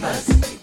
and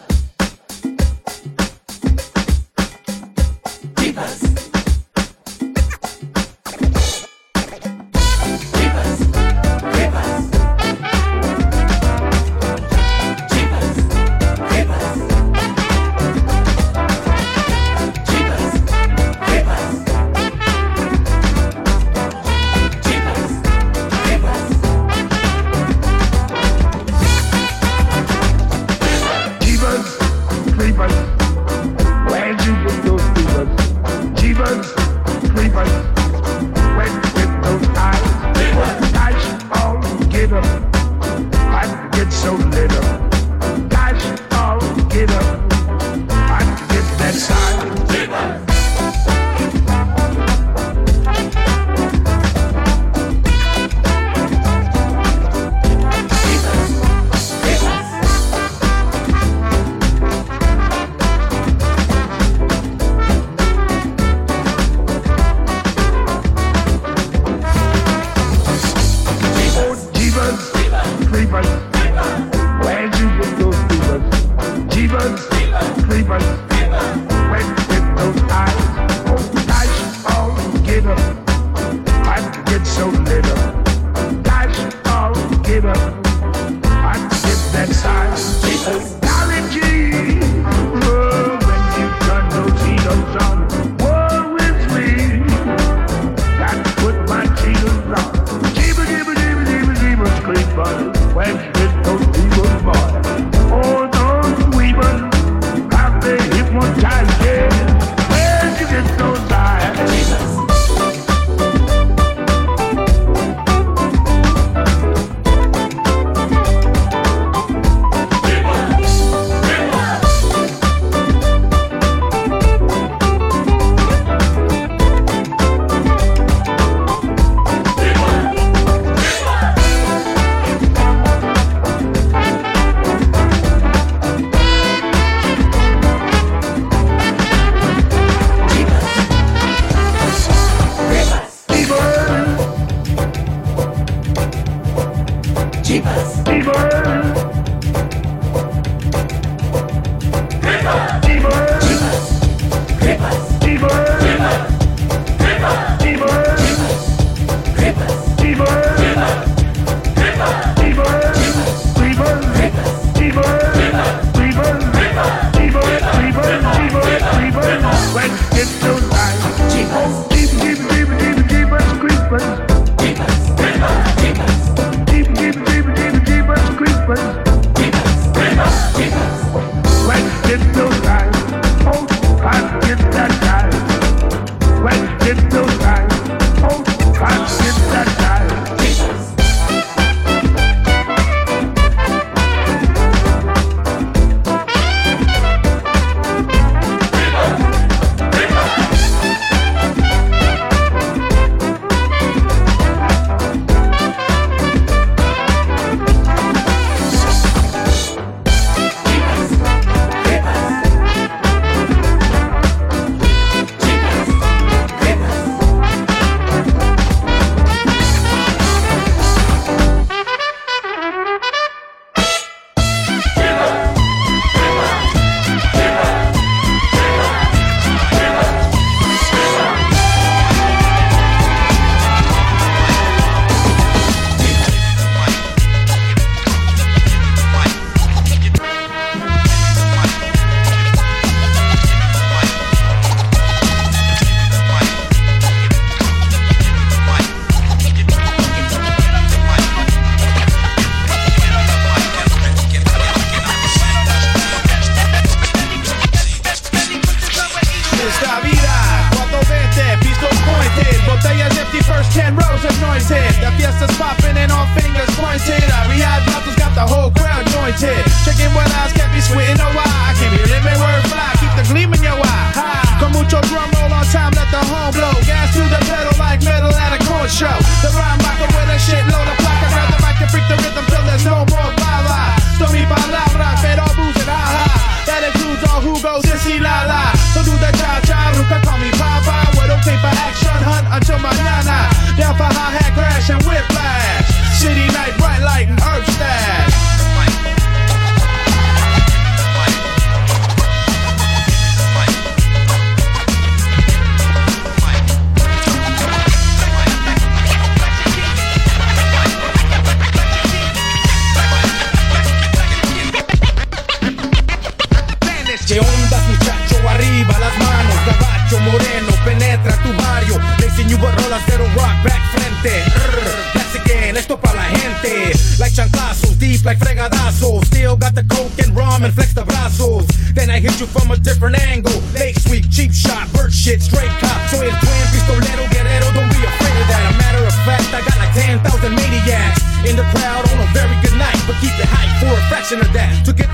Still got the coke and rum and flex the brazos. Then I hit you from a different angle. Late sweep, cheap shot, bird shit, straight cop. Soy el twin, pistolero, guerrero, don't be afraid of that. A matter of fact, I got like 10,000 maniacs in the crowd on a very good night. But keep it high for a fraction of that. To get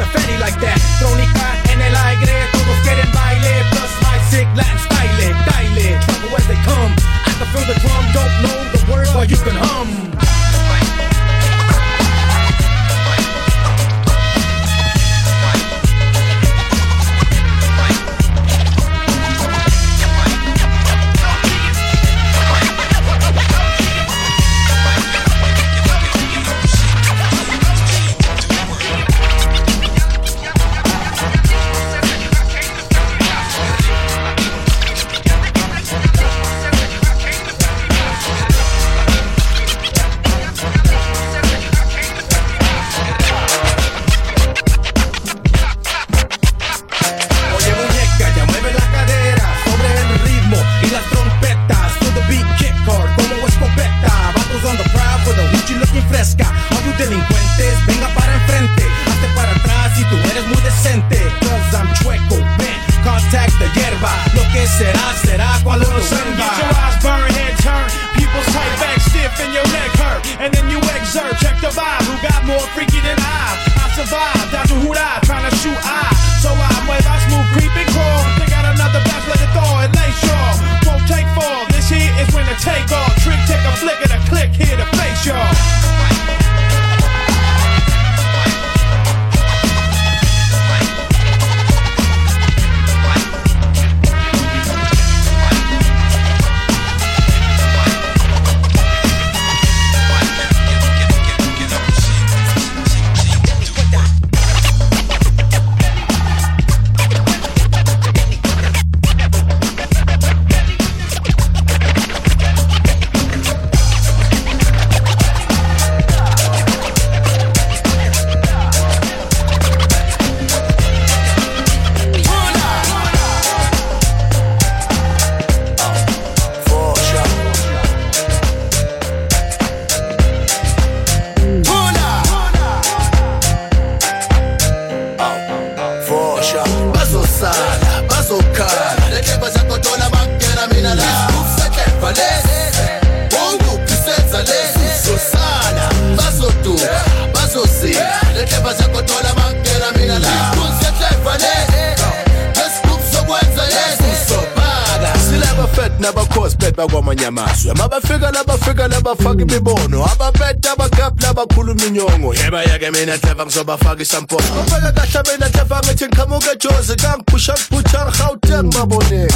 Cefang Sommerfang ist am Bock Und wenn er das am Ende Cefang mit den Kamugajoze Gang Pushak Puchar Gauteng Mabone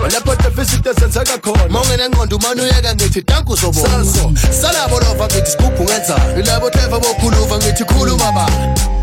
Und er pot der Physik der Sensaga Korn Mongen engqondo umane uyeka ngithi danku sobo Salso Salabolova ngithi sigubu ngenza Ilabo Clever bokhuluva ngithi khuluma ba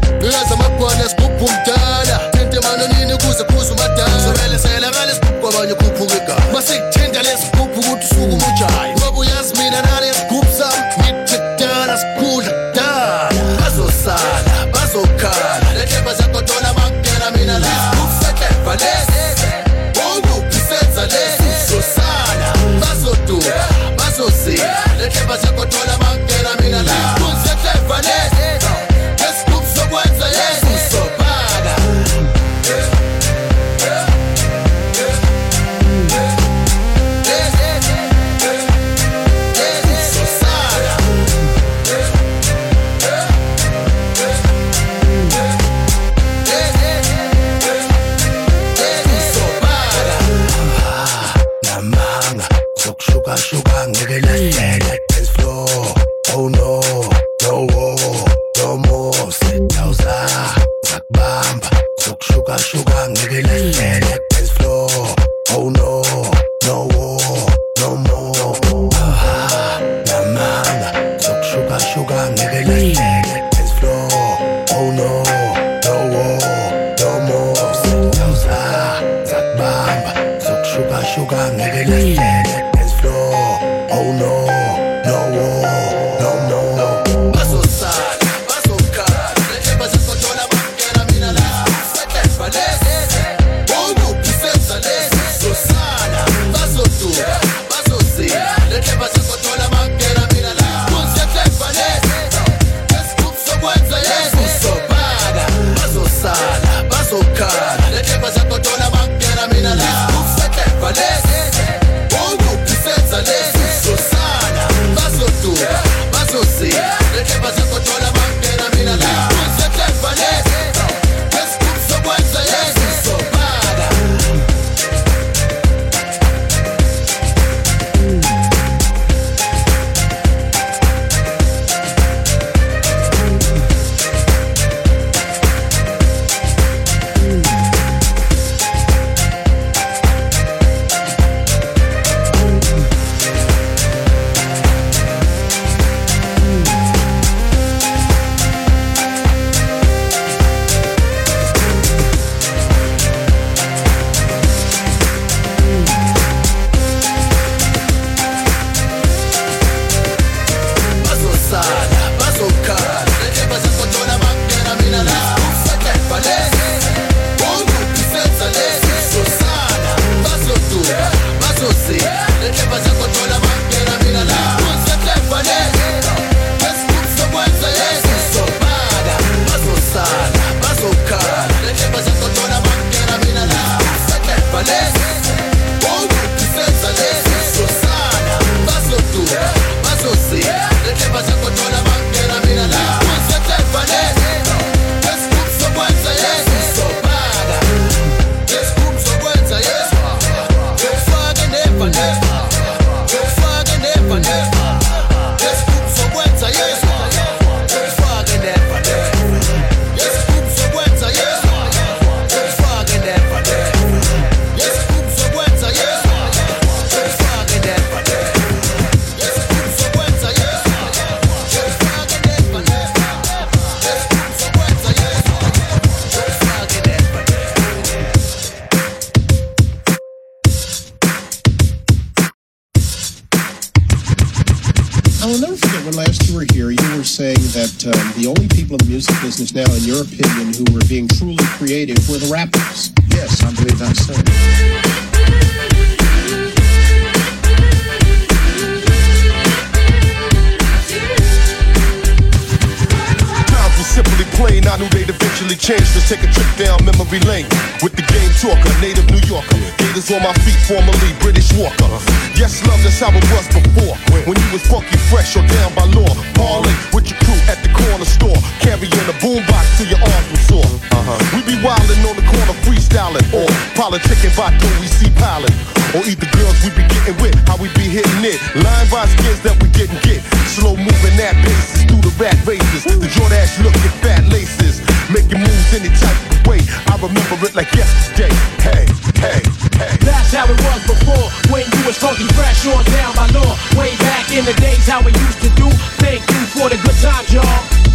take a trip down memory lane with the game talker, native New Yorker. Gators on my feet, formerly British Walker. Yes, love, that's how it was before. When you was funky fresh or down by law. Parlay with your crew at the corner store. Carrying a boombox till your arms were sore. Uh-huh. We be wildin' on the corner freestyling. Or politicking by we see pilot. Or either girls we be getting with, how we be hitting it. Line by skins that we getting get. Slow moving that basis through the rat races. The Jordache looking fat laces. Making moves any type of way. I remember it like yesterday. Hey, hey, hey. That's how it was before. When you was funky fresh on down by law. Way back in the days how we used to do. Thank you for the good times, y'all.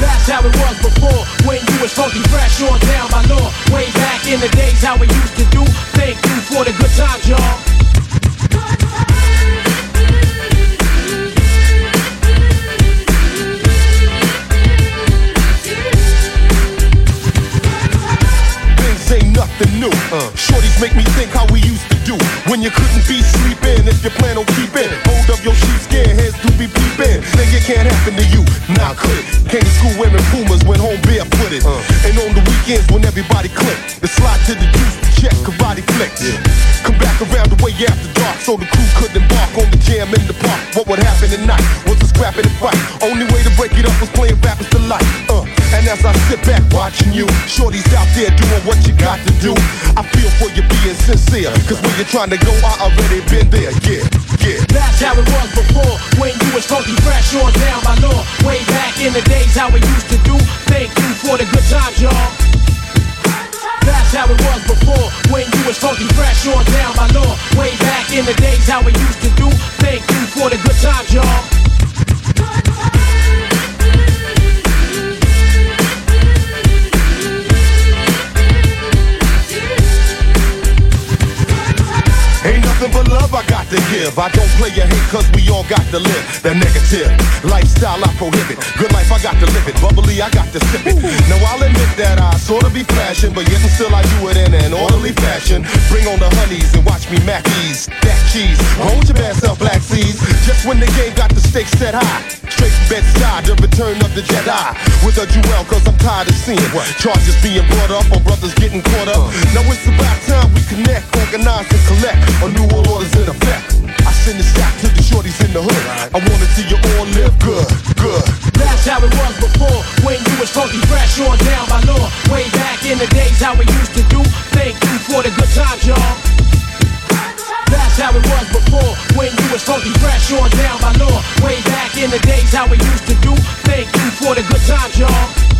That's how it was before When you was funky fresh on down by law Way back in the days how we used to do Thank you for the good times, y'all Things ain't nothing new. Uh. Shorties make me think how we used to when you couldn't be sleeping if you plan on keeping. It Hold up your sheepskin, heads do be peeping. It can't happen to you, nah could it? Came to school wearing Pumas, went home barefooted. Uh. And on the weekends when everybody clicked, the slide to the juice, check karate flicks. Yeah. Come back around the way after dark, so the crew couldn't embark on the jam in the park. What would happen tonight was a scrap and fight. Only way to break it up was playing Rapper's Delight. Uh. And as I sit back watching you, shorties out there doing what you got to do. I feel for you being sincere, cause when you're trying to go, I already been there, yeah, yeah. That's how it was before, when you was funky fresh on down by law. Way back in the days, how we used to do. Thank you for the good times, y'all. That's how it was before, when you was funky fresh on down by law. Way back in the days, how we used to do. Thank you for the good times, y'all. Give. I don't play your hate cause we all got to live. The negative lifestyle I prohibit. Good life I got to live it. Bubbly I got to sip it. Now I'll admit that I sorta be flashing, but yet and still I do it in an orderly fashion. Bring on the honeys and watch me Mackies. That cheese. Hold your bad self black seas. Just when the game got the stakes set high. Straight bed side, the return of the Jedi. With a jewel cause I'm tired of seeing what? charges being brought up or brothers getting caught up. Now it's about time we connect, organize and collect a new all orders in effect. I send the stack to the shorties in the hood. I wanna see you all live good, good. That's how it was before, when you was funky fresh on down by law. Way back in the days, how we used to do. Thank you for the good times, y'all. That's how it was before, when you was funky fresh on down by law. Way back in the days, how we used to do. Thank you for the good times, y'all.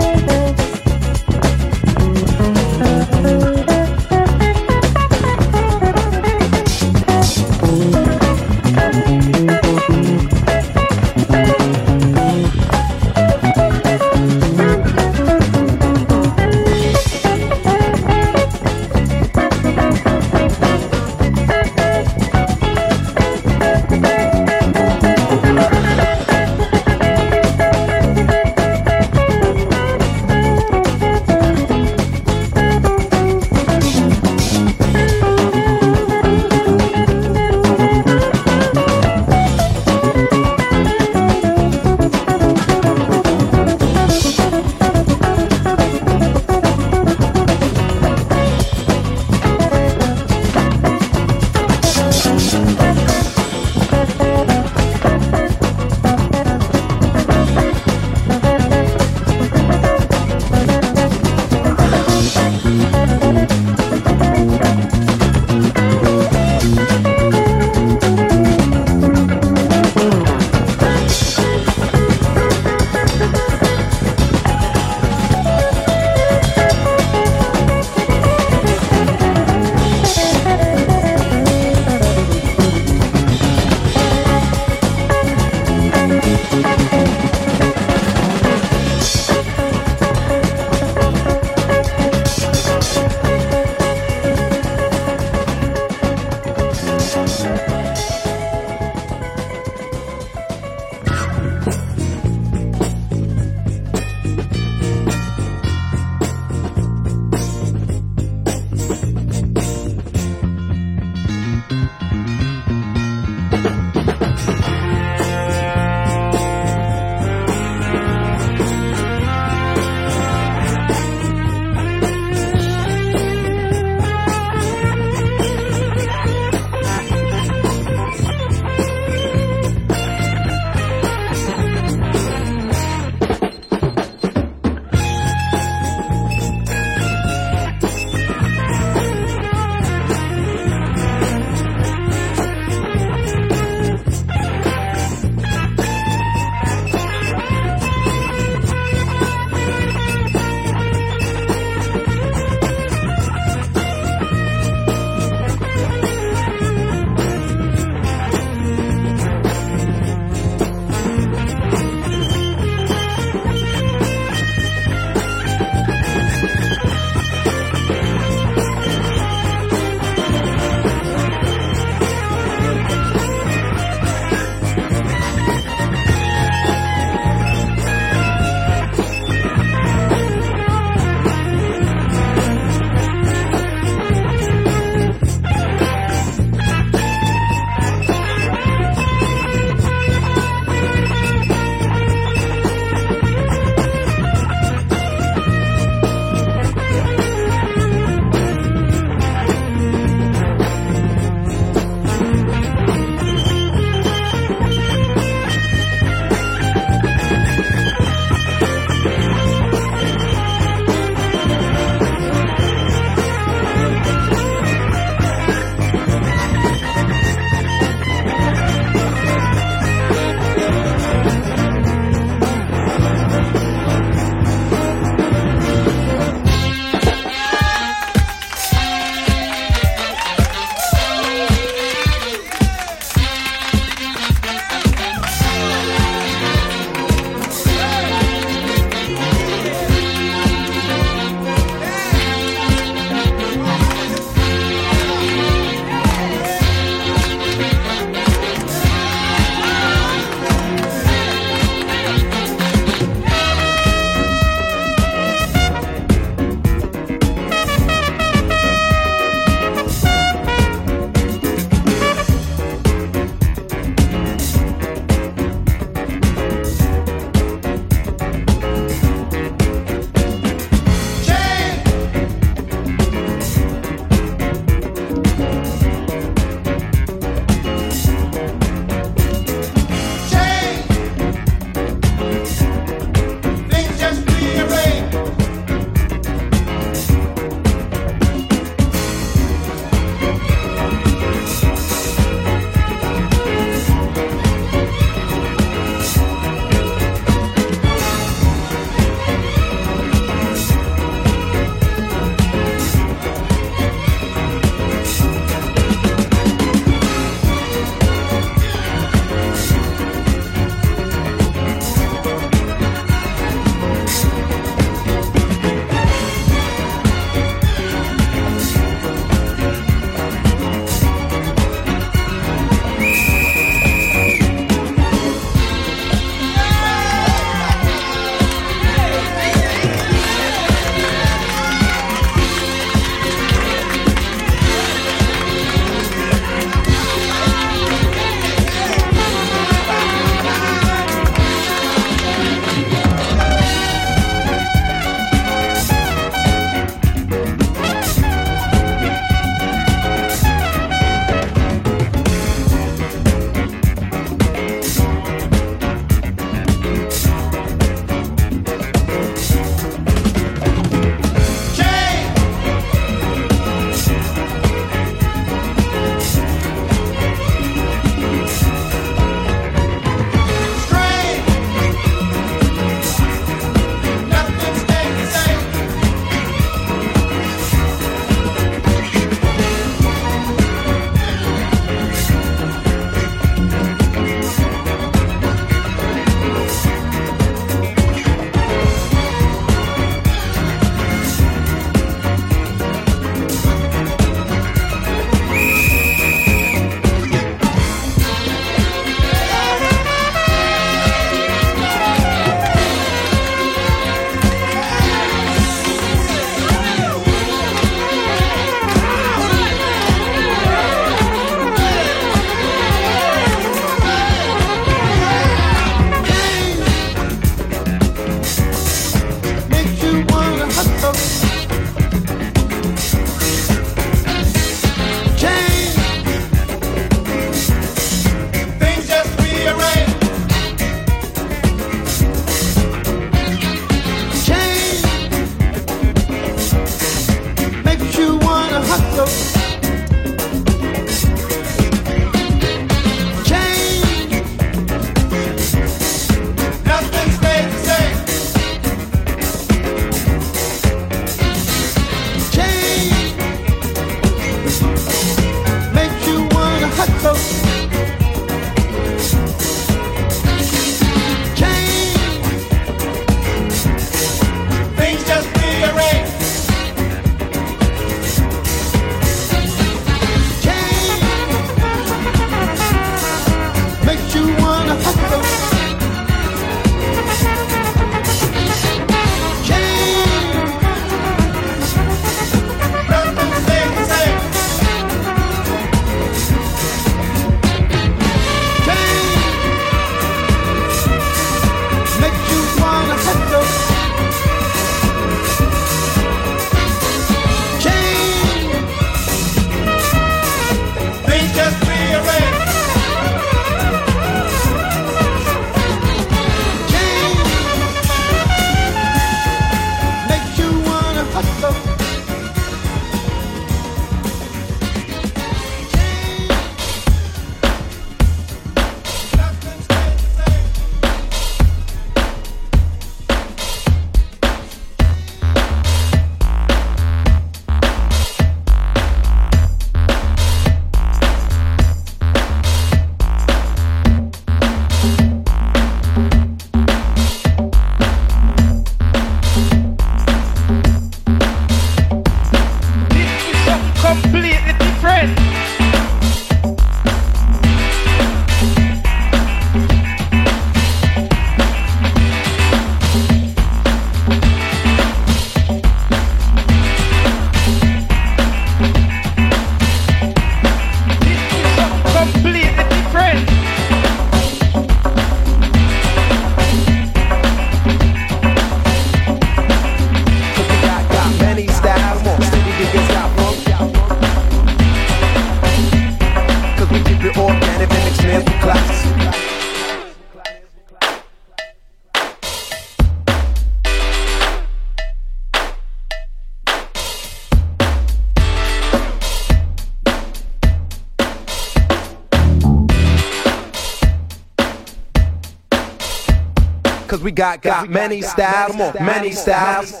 We got, got many styles, many styles.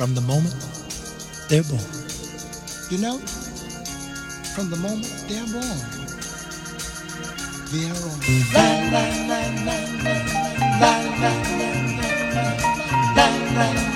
From the moment they're born. You know, from the moment they're born, they're on. La la la la la la la la la la la la la